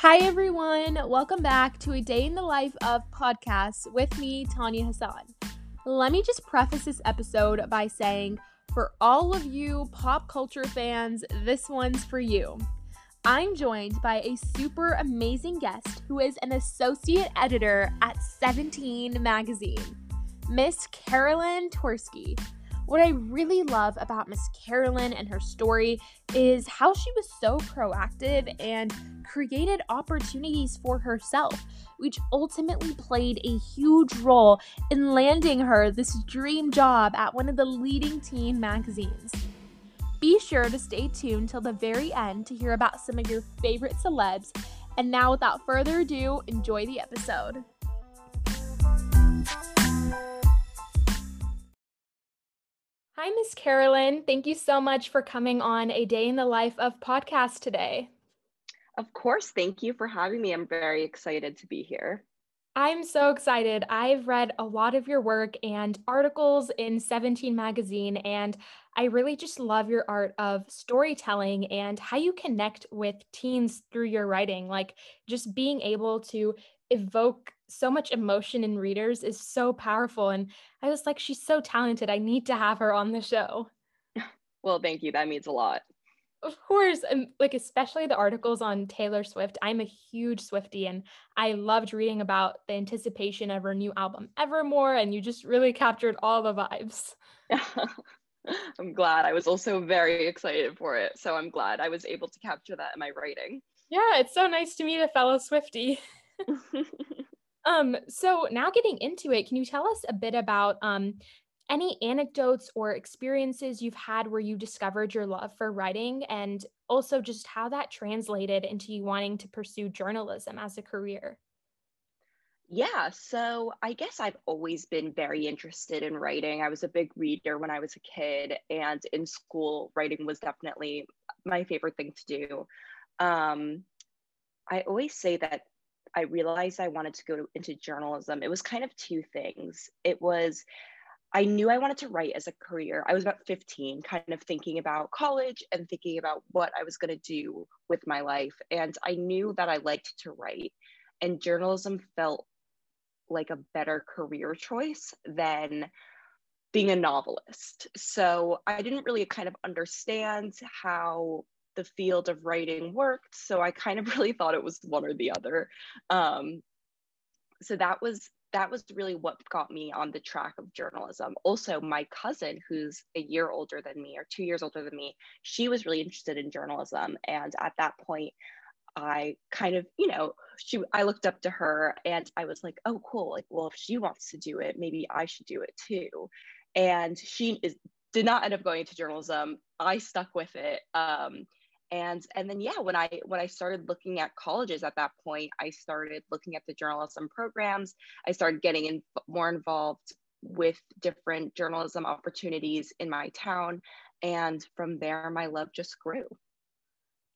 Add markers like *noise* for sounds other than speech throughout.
Hi, everyone. Welcome back to a day in the life of podcasts with me, Tanya Hassan. Let me just preface this episode by saying, for all of you pop culture fans, this one's for you. I'm joined by a super amazing guest who is an associate editor at 17 Magazine, Miss Carolyn Twersky. What I really love about Miss Carolyn and her story is how she was so proactive and created opportunities for herself, which ultimately played a huge role in landing her this dream job at one of the leading teen magazines. Be sure to stay tuned till the very end to hear about some of your favorite celebs. And now, without further ado, enjoy the episode. Hi, Miss Carolyn. Thank you so much for coming on a day in the life of podcast today. Of course. Thank you for having me. I'm very excited to be here. I'm so excited. I've read a lot of your work and articles in 17 magazine, and I really just love your art of storytelling and how you connect with teens through your writing. Like just being able to evoke so much emotion in readers is so powerful. And I was like, she's so talented. I need to have her on the show. *laughs* Well, thank you. That means a lot. Of course. And like, especially the articles on Taylor Swift. I'm a huge Swiftie and I loved reading about the anticipation of her new album, Evermore. And you just really captured all the vibes. *laughs* I'm glad. I was also very excited for it. So I'm glad I was able to capture that in my writing. Yeah, it's so nice to meet a fellow Swiftie. *laughs* Um, so now getting into it, can you tell us a bit about um, any anecdotes or experiences you've had where you discovered your love for writing and also just how that translated into you wanting to pursue journalism as a career? Yeah, so I guess I've always been very interested in writing. I was a big reader when I was a kid, and in school, writing was definitely my favorite thing to do. Um, I always say that I realized I wanted to go to, into journalism, it was kind of two things. It was, I knew I wanted to write as a career. I was about 15, kind of thinking about college and thinking about what I was going to do with my life. And I knew that I liked to write, and journalism felt like a better career choice than being a novelist. So I didn't really kind of understand how the field of writing worked. So I kind of *laughs* really thought it was one or the other. Um, so that was that was really what got me on the track of journalism. Also, my cousin, who's a year older than me or two years older than me, she was really interested in journalism. And at that point, I kind of, you know, she I looked up to her and I was like, oh, cool. Like, well, if she wants to do it, maybe I should do it too. And she is did not end up going into journalism. I stuck with it. Um, and and then yeah when i when i started looking at colleges at that point i started looking at the journalism programs i started getting in, more involved with different journalism opportunities in my town and from there my love just grew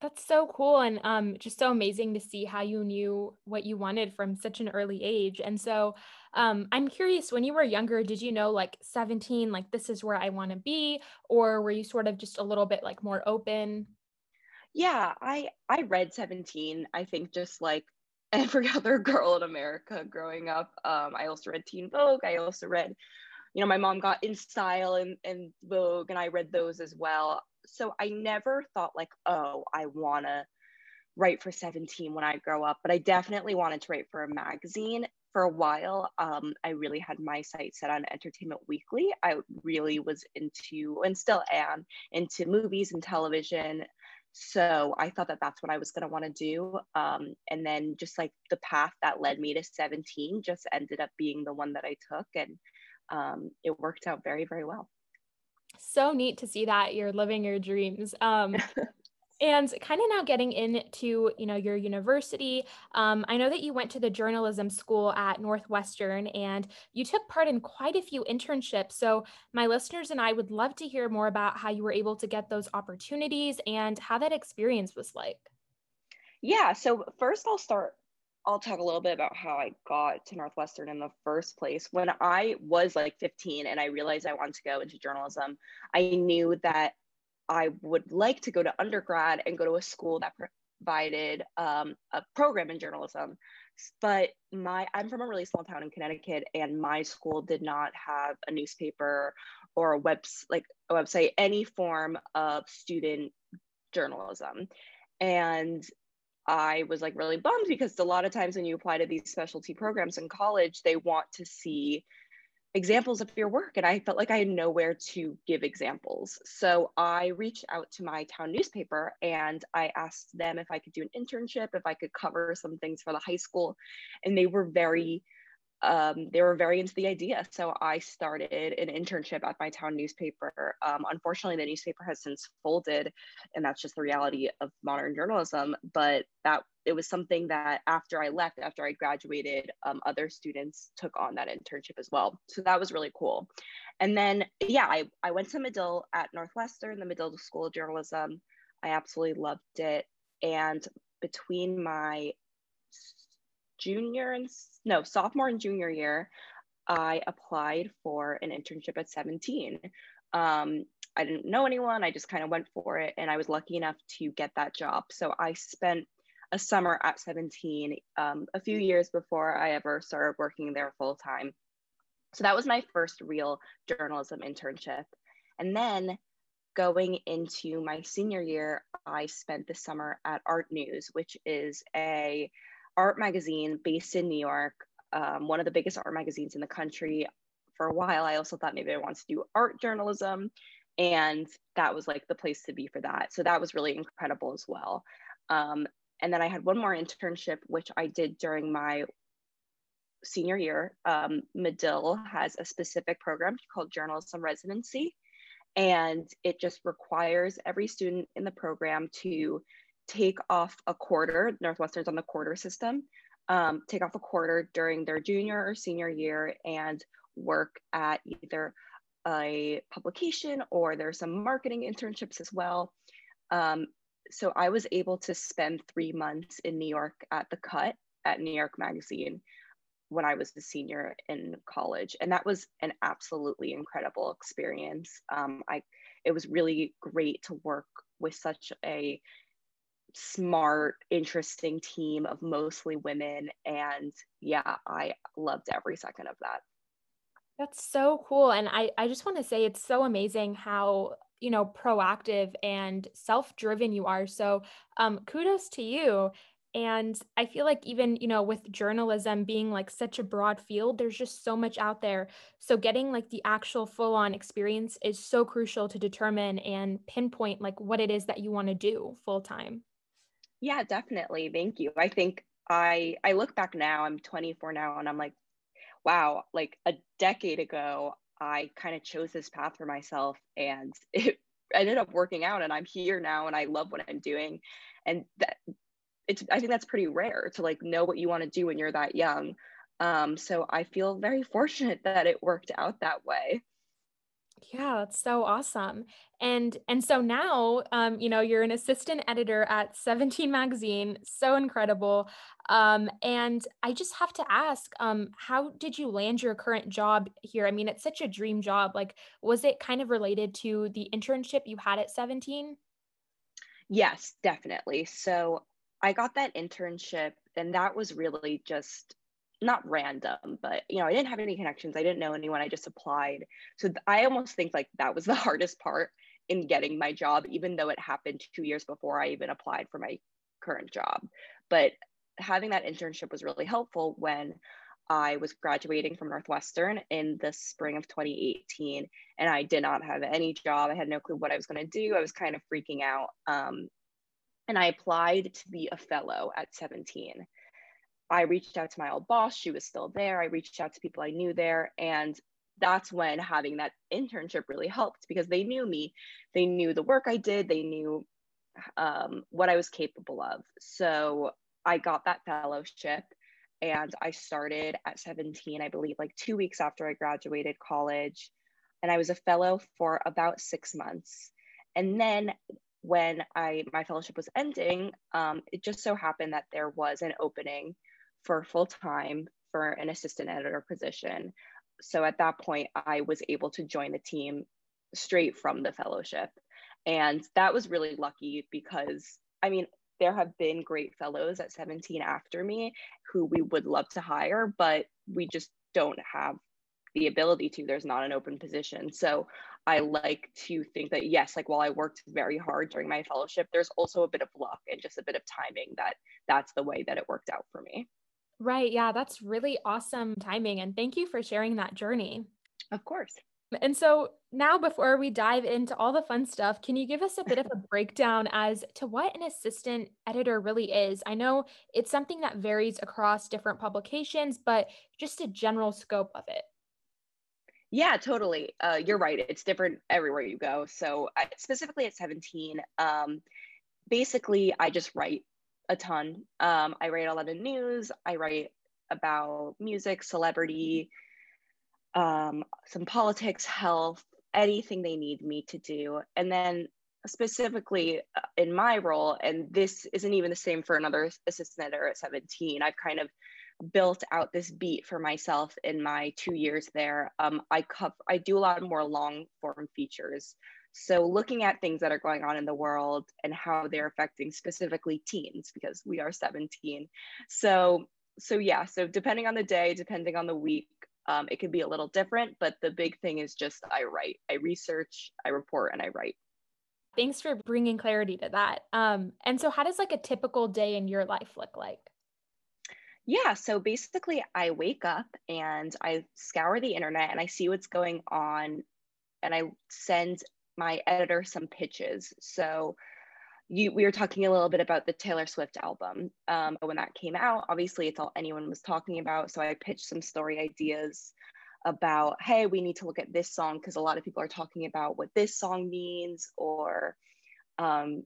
that's so cool and um, just so amazing to see how you knew what you wanted from such an early age. And so um, I'm curious, when you were younger, did you know like 17, like this is where I want to be? Or were you sort of just a little bit like more open? Yeah i i read 17 i think just like *laughs* every other girl in america growing up. Um, i also read teen vogue i also read you know my mom got InStyle and, and vogue and i read those as well. So i never thought like oh i want to write for 17 when i grow up but i definitely wanted to write for a magazine. For a while um, i really had my sight set on entertainment weekly. I really was into and still am into movies and television so I thought that that's what I was going to want to do. Um, and then just like the path that led me to 17 just ended up being the one that I took. And um, it worked out very, very well. So neat to see that you're living your dreams. Um, *laughs* and kind of now getting into you know your university um, i know that you went to the journalism school at northwestern and you took part in quite a few internships so my listeners and i would love to hear more about how you were able to get those opportunities and how that experience was like yeah so first i'll start I'll talk a little bit about how I got to Northwestern in the first place. When I was like 15 and I realized I wanted to go into journalism, I knew that I would like to go to undergrad and go to a school that provided um, a program in journalism. But my i'm from a really small town in connecticut and my school did not have a newspaper or a web like a website any form of student journalism. And i was like really bummed because a lot of times when you apply to these specialty programs in college they want to see examples of your work and i felt like i had nowhere to give examples. So i reached out to my town newspaper and i asked them if i could do an internship if i could cover some things for the high school and they were very um, they were very into the idea. So I started an internship at my town newspaper. Um, unfortunately, the newspaper has since folded, and that's just the reality of modern journalism. But that it was something that after I left, after I graduated, um, other students took on that internship as well. So that was really cool. And then, yeah, I, I went to Medill at Northwestern, the Medill School of Journalism. I absolutely loved it. And between my junior and no sophomore and junior year, I applied for an internship at 17. Um, I didn't know anyone. I just kind of went for it, and I was lucky enough to get that job. So I spent a summer at 17, um, a few years before I ever started working there full time. So that was my first real journalism internship. And then going into my senior year, I spent the summer at Art News, which is a art magazine based in New York, um, one of the biggest art magazines in the country. For a while, I also thought maybe I wanted to do art journalism, and that was like the place to be for that. So that was really incredible as well. Um, and then I had one more internship, which I did during my senior year. Um, Medill has a specific program called Journalism Residency, and it just requires every student in the program to take off a quarter, Northwestern's on the quarter system, um, take off a quarter during their junior or senior year and work at either a publication or there's some marketing internships as well. Um, so I was able to spend three months in New York at the Cut at New York Magazine when I was a senior in college, and that was an absolutely incredible experience. Um, I it was really great to work with such a smart, interesting team of mostly women. And yeah, I loved every second of that. That's so cool. And I, I just want to say it's so amazing how, you know, proactive and self driven you are. So um, kudos to you. And I feel like even, you know, with journalism being like such a broad field, there's just so much out there. So getting like the actual full on experience is so crucial to determine and pinpoint like what it is that you want to do full time. Yeah, definitely. Thank you. I think I I look back now, I'm 24 now and I'm like, wow, like a decade ago, I kind of chose this path for myself and *laughs* it ended up working out and I'm here now and I love what I'm doing. And that it's I think that's pretty rare to like know what you want to do when you're that young. Um, so I feel very fortunate that it worked out that way. Yeah, that's so awesome. And and so now um, you know, you're an assistant editor at 17 magazine. So incredible. Um, and I just have to ask, um, how did you land your current job here? I mean, it's such a dream job. Like, was it kind of related to the internship you had at 17? Yes, definitely. So I got that internship, and that was really just not random, but you know, I didn't have any connections. I didn't know anyone. I just applied. So th- I almost think like that was the *laughs* hardest part in getting my job, even though it happened two years before I even applied for my current job. But having that internship was really helpful when I was graduating from Northwestern in the spring of 2018, and I did not have any job. I had no clue what I was going to do. I was kind of freaking out. Um, and I applied to be a fellow at 17. I reached out to my old boss. She was still there. I reached out to people I knew there. And that's when having that internship really helped because they knew me. They knew the work I did, they knew um, what I was capable of. So I got that fellowship and I started at 17, I believe, like two weeks after I graduated college. And I was a fellow for about six months. And then when I my fellowship was ending, um, it just so happened that there was an opening for full time for an assistant editor position. So at that point, I was able to join the team straight from the fellowship. And that was really lucky because, I mean, there have been great fellows at 17 after me who we would love to hire, but we just don't have the ability to. There's not an open position. So I like to think that, yes, like while I worked very hard during my fellowship, there's also a bit of luck and just a bit of timing that that's the way that it worked out for me. Right. Yeah. That's really awesome timing. And thank you for sharing that journey. Of course. And so now, before we dive into all the fun stuff, can you give us a bit of a *laughs* breakdown as to what an assistant editor really is? I know it's something that varies across different publications, but just a general scope of it. Yeah, totally. Uh, you're right. It's different everywhere you go. So, I, specifically at 17, um, basically, I just write a ton. Um, I write a lot of news, I write about music, celebrity, um, some politics, health, anything they need me to do. And then specifically uh, in my role, and this isn't even the same for another assistant editor at 17, I've kind of built out this beat for myself in my two years there. Um, I cover, I do a lot more long form features. So looking at things that are going on in the world and how they're affecting specifically teens, because we are 17. So so yeah, so depending on the day, depending on the week, um, it could be a little different, but the big thing is just I write, I research, I report, and I write. Thanks for bringing clarity to that. Um, and so, how does like a typical day in your life look like? Yeah, so basically, I wake up and I scour the internet and I see what's going on, and I send my editor some pitches. So you we were talking a little bit about the Taylor Swift album. Um, when that came out, obviously it's all anyone was talking about. So I pitched some story ideas about, hey, we need to look at this song because a lot of people are talking about what this song means, or um,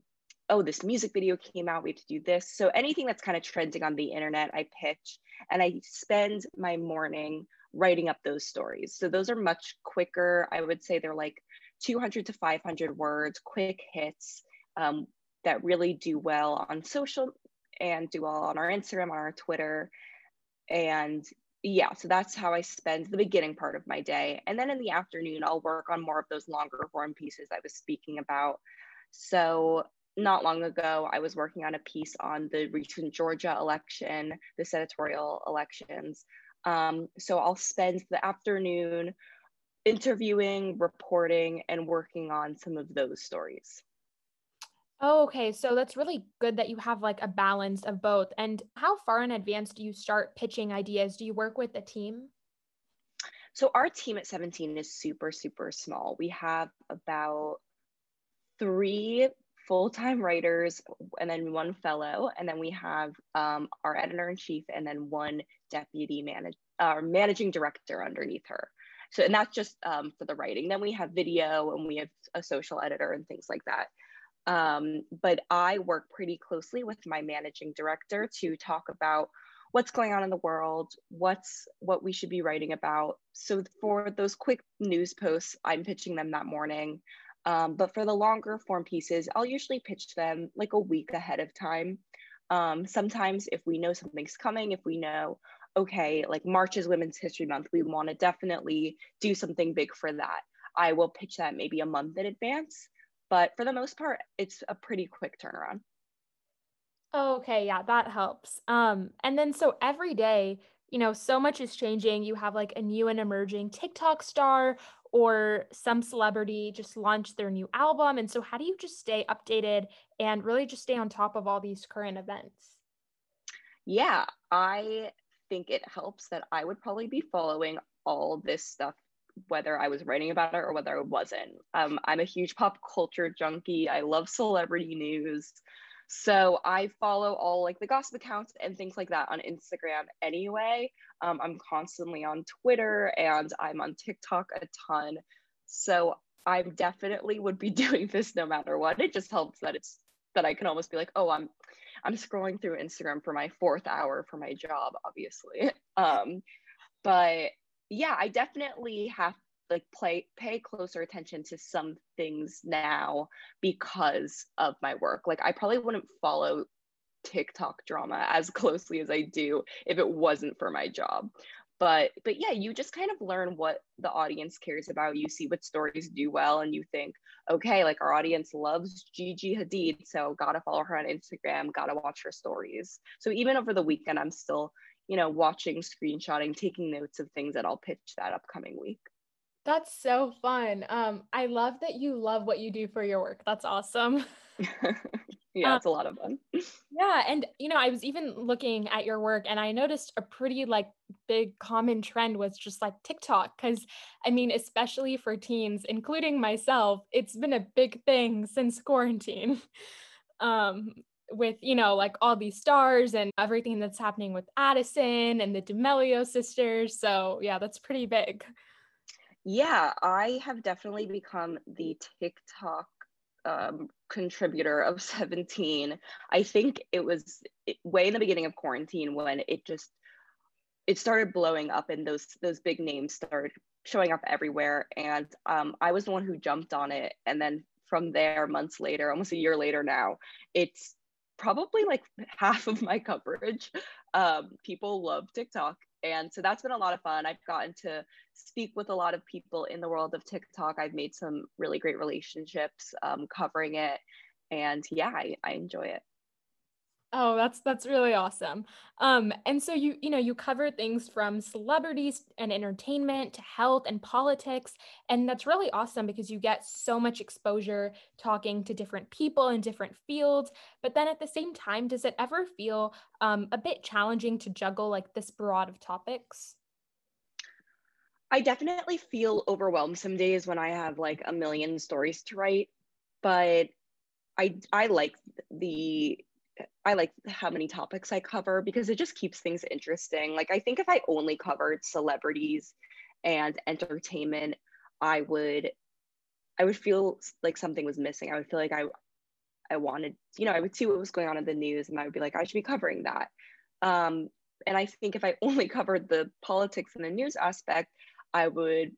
oh, this music video came out, we have to do this. So anything that's kind of trending on the internet, I pitch and I spend my morning writing up those stories. So those are much quicker. I would say they're like 200 to 500 words, quick hits. Um, that really do well on social and do well on our Instagram, on our Twitter. And yeah, so that's how I spend the beginning part of my day. And then in the afternoon, I'll work on more of those longer form pieces I was speaking about. So not long ago, I was working on a piece on the recent Georgia election, the senatorial elections. Um, so I'll spend the afternoon interviewing, reporting, and working on some of those stories. Oh, okay. So that's really good that you have like a balance of both. And how far in advance do you start pitching ideas? Do you work with a team? So our team at 17 is super, super small. We have about three full-time writers and then one fellow and then we have um, our editor in chief and then one deputy manage, uh, managing director underneath her so and that's just um, for the writing then we have video and we have a social editor and things like that um, but I work pretty closely with my managing director to talk about what's going on in the world, what's what we should be writing about. So for those quick news posts, I'm pitching them that morning. Um, but for the longer form pieces, I'll usually pitch them like a week ahead of time. Um, sometimes if we know something's coming, if we know, okay, like March is Women's History Month, we want to definitely do something big for that. I will pitch that maybe a month in advance. But for the most part, it's a pretty quick turnaround. okay, yeah, that helps. Um, and then so every day, you know, so much is changing. You have like a new and emerging TikTok star or some celebrity just launched their new album. And so how do you just stay updated and really just stay on top of all these current events? Yeah, I think it helps that I would probably be following all this stuff whether I was writing about it or whether I wasn't. Um, I'm a huge pop culture junkie. I love celebrity news. So I follow all like the gossip accounts and things like that on Instagram anyway. Um, I'm constantly on Twitter and I'm on TikTok a ton. So I definitely would be *laughs* doing this no matter what. It just helps that it's that I can almost be like, oh, I'm I'm scrolling through Instagram for my fourth hour for my job, obviously. *laughs* Um, but yeah, I definitely have like play pay closer attention to some things now because of my work. Like I probably wouldn't follow TikTok drama as *laughs* closely as I do if it wasn't for my job. But but yeah you just kind of learn what the audience cares about. You see what stories do well and you think okay like our audience loves gigi hadid so gotta follow her on instagram gotta watch her stories. So even over the weekend i'm still you know watching screenshotting taking notes of things that i'll pitch that upcoming week. That's so fun. Um i love that you love what you do for your work. That's awesome *laughs* *laughs* yeah, it's a lot of fun. *laughs* Yeah, and you know, I was even looking at your work and I noticed a pretty like big common trend was just like TikTok cuz I mean, especially for teens, including myself, it's been a big thing since quarantine. *laughs* Um with, you know, like all these stars and everything that's happening with Addison and the D'Amelio sisters. So, yeah, that's pretty big. Yeah, I have definitely become the TikTok um, contributor of *laughs* 17 i think it was way in the beginning of quarantine when it just it started blowing up and those those big names started showing up everywhere. And um, i was the one who jumped on it. And then from there months later almost a year later now it's probably like *laughs* half of my coverage. Um, people love tiktok and so that's been a lot of fun i've gotten to speak with a lot of people in the world of TikTok. I've made some really great relationships um, covering it. And yeah, I, I enjoy it. Oh, that's that's really awesome. Um, and so you you know you cover things from celebrities and entertainment to health and politics, and that's really awesome because you get so much exposure talking to different people in different fields. But then at the same time, does it ever feel um, a bit challenging to juggle like this broad of topics? I definitely feel overwhelmed some days when I have like a million stories to write, but I I like the I like how many topics I cover because it just keeps things interesting. Like I think if I only covered celebrities and entertainment, I would I would feel like something was missing. I would feel like I I wanted, you know, I would see what was going on in the news and I would be like, I should be covering that. Um, and I think if I *laughs* only covered the politics and the news aspect, I would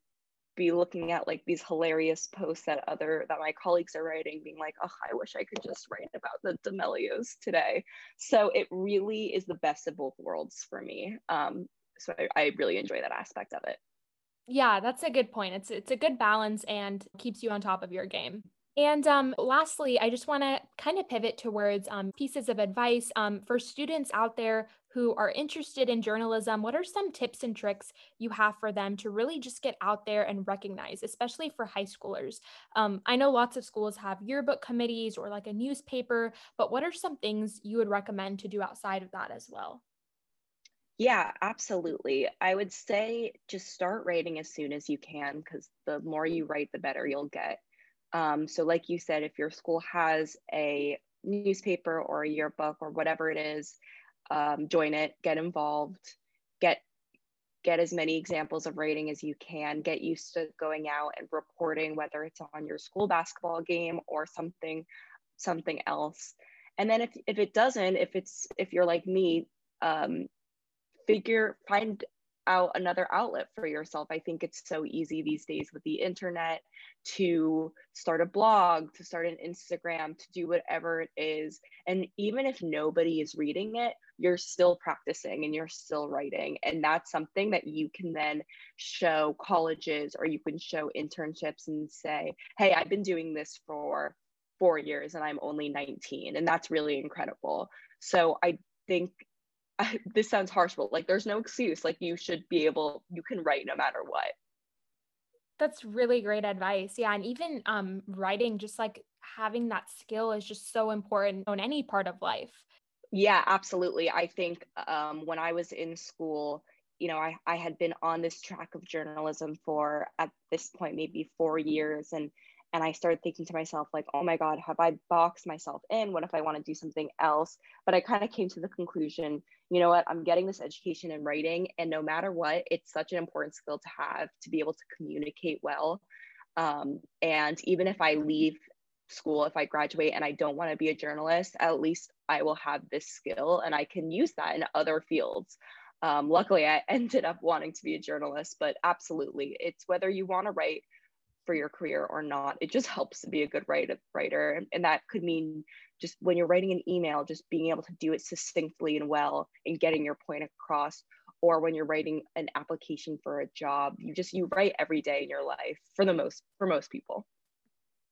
be looking at like these hilarious posts that other that my colleagues are writing being like oh i wish i could just write about the D'Amelios today. So it really is the best of both worlds for me. Um, so I, I really enjoy that aspect of it. Yeah that's a good point. It's it's a good balance and keeps you on top of your game. And um, lastly, I just want to kind of pivot towards um, pieces of advice um, for students out there who are interested in journalism. What are some tips and tricks you have for them to really just get out there and recognize, especially for high schoolers? Um, I know lots of schools have yearbook committees or like a newspaper, but what are some things you would recommend to do outside of that as well? Yeah, absolutely. I would say just start writing as soon as you can because the more you write, the better you'll get. Um, so, like you said, if your school has a newspaper or a yearbook or whatever it is, um, join it, get involved, get get as many examples of writing as you can. Get used to going out and reporting, whether it's on your school basketball game or something something else. And then if if it doesn't, if it's if you're like me, um, figure find out another outlet for yourself. I think it's so easy these days with the internet to start a blog, to start an Instagram, to do whatever it is. And even if nobody is reading it, you're still practicing and you're still writing. And that's something that you can then show colleges or you can show internships and say, hey, I've been doing this for four years and I'm only 19. And that's really incredible. So I think I, *laughs* this sounds harsh, but like there's no excuse. Like you should be able, you can write no matter what. That's really great advice. Yeah. And even um, writing, just like having that skill is just so important in any part of life. Yeah, absolutely. I think um, when I was in school, you know, I, I had been on this track of journalism for at this point maybe four years. And and i started thinking to myself like oh my god have i boxed myself in what if i want to do something else but i kind of came to the conclusion you know what i'm getting this education in writing and no matter what it's such an important skill to have to be able to communicate well um, and even if i leave school if i graduate and i don't want to be a journalist at least i will have this skill and i can use that in other fields um, luckily i *laughs* ended up wanting to be a journalist but absolutely it's whether you want to write for your career or not. It just helps to be a good writer. And that could mean just when you're writing an email, just being able to do it succinctly and well and getting your point across. or when you're writing an application for a job you just you write every day in your life for the most for most people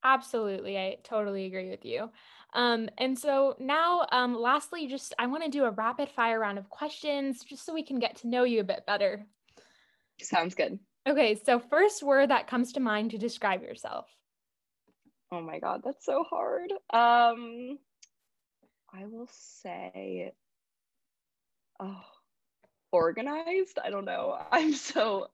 absolutely i totally agree with you. Um, and so now um, lastly just i want to do a rapid fire round of questions just so we can get to know you a bit better. Sounds good. Okay so first word that comes to mind to describe yourself. Oh my god that's so hard. Um i will say oh organized. I don't know. *laughs* I'm so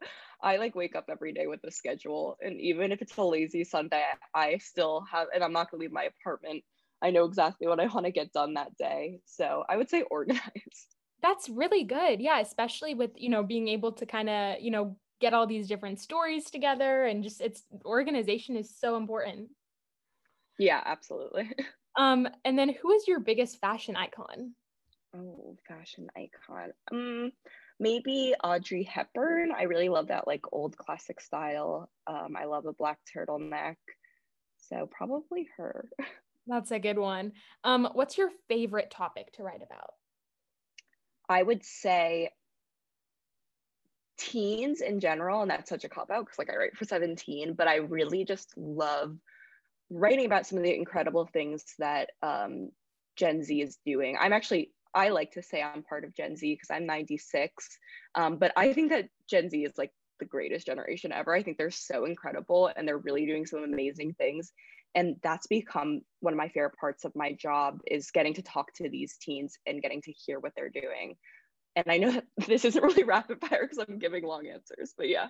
I like wake up every day with a schedule and even if it's a lazy Sunday, I still have and I'm not going to leave my apartment. I know exactly what I want to get done that day. So, I would say *laughs* organized. That's really good. Yeah, especially with, you know, being able to kind of, you know, get all these different stories together and just it's organization is so important. Yeah, absolutely. *laughs* Um and then who is your biggest fashion icon? Oh, fashion icon. Um, maybe Audrey Hepburn. I really love that like old classic style. Um, I love a black turtleneck. So probably her. *laughs* That's a good one. Um, what's your favorite topic to write about? I would say teens in general, and that's such a cop out because like I write for 17, but I really just love writing about some of the incredible things that um, Gen Z is doing. I'm actually I like to say I'm part of Gen Z because I'm 96. Um, but I think that Gen Z is like the greatest generation ever. I think they're so incredible and they're really doing some amazing things. And that's become one of my favorite parts of my job is getting to talk to these teens and getting to hear what they're doing. And I know that *laughs* this isn't really rapid fire because I'm giving long answers, but yeah.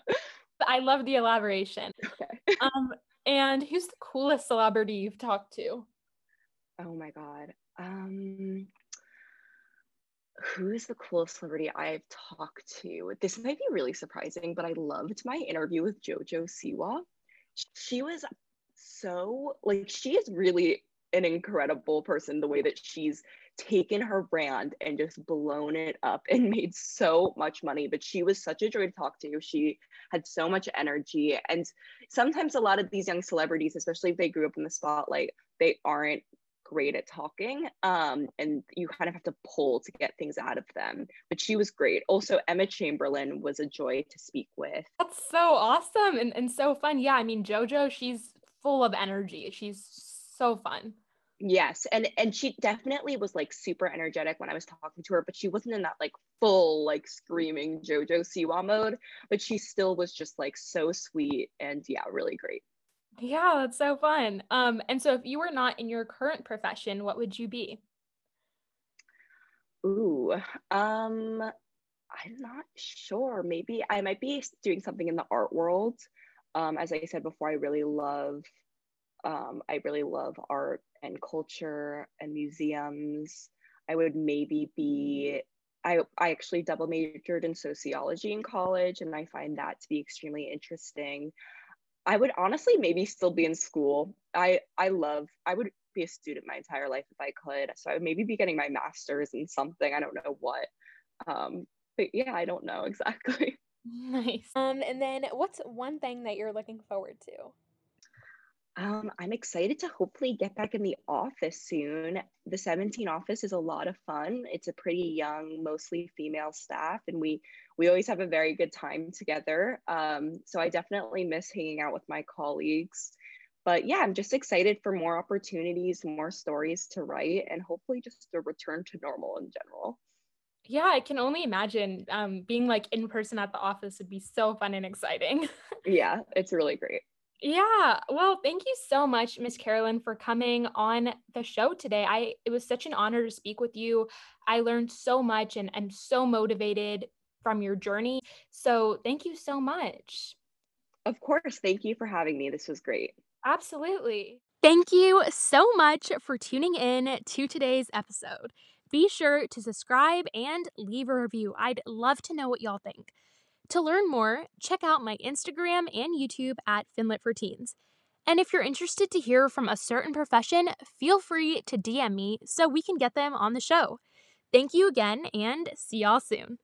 I love the elaboration. Okay. *laughs* um, and who's the coolest celebrity you've talked to? Oh my God. Um, who's the coolest celebrity I've talked to? This might be really surprising, but I loved my interview with JoJo Siwa. She was so like she is really an incredible person the way that she's taken her brand and just blown it up *laughs* and made so much money but she was such a joy to talk to she had so much energy and sometimes a lot of these young celebrities especially if they grew up in the spotlight they aren't great at talking um, and you kind of have to pull to get things out of them but she was great. Also emma chamberlain was a joy to speak with. That's so awesome and, and so fun. Yeah i mean jojo she's full of energy. She's so fun. Yes and and she definitely was like super energetic when i was talking to her but she wasn't in that like full like screaming jojo siwa mode but she still was just like so sweet and yeah really great yeah, that's so fun. Um, and so if you were not in your current profession, what would you be? Ooh, um, I'm not sure. Maybe I might be doing something in the art world. Um, as I said before, I really love, um, I really love art and culture and museums. I would maybe be. I, I actually double majored in sociology in college, and I find that to be extremely interesting. I would honestly maybe still be in school. I I love I would be a student my entire life if I could. So I would maybe be getting my master's in something. I don't know what. Um, but yeah, I don't know *laughs* exactly. Nice. Um, and then what's one thing that you're looking forward to? Um, I'm excited to hopefully get back in the office soon. The 17 office is a lot of fun. It's a pretty young, mostly female staff, and we we always have a very good time together. Um, so I definitely miss hanging out with my colleagues. But yeah, I'm just excited for more opportunities, more stories to write, and hopefully just a return to normal in general. Yeah, I can only imagine um, being like in person at the office would be so fun and exciting. *laughs* yeah, it's really great. Yeah. Well, thank you so much, Miss Carolyn, for coming on the show today. I it was such an honor to speak with you. I learned so much and and so motivated from your journey. So thank you so much. Of course. Thank you for having me. This was great. Absolutely. Thank you so much for tuning in to today's episode. Be sure to subscribe and leave a review. I'd love to know what y'all think. To learn more, check out my Instagram and YouTube at Finlit for Teens. And if you're interested to hear from a certain profession, feel free to DM me so we can get them on the show. Thank you again and see y'all soon.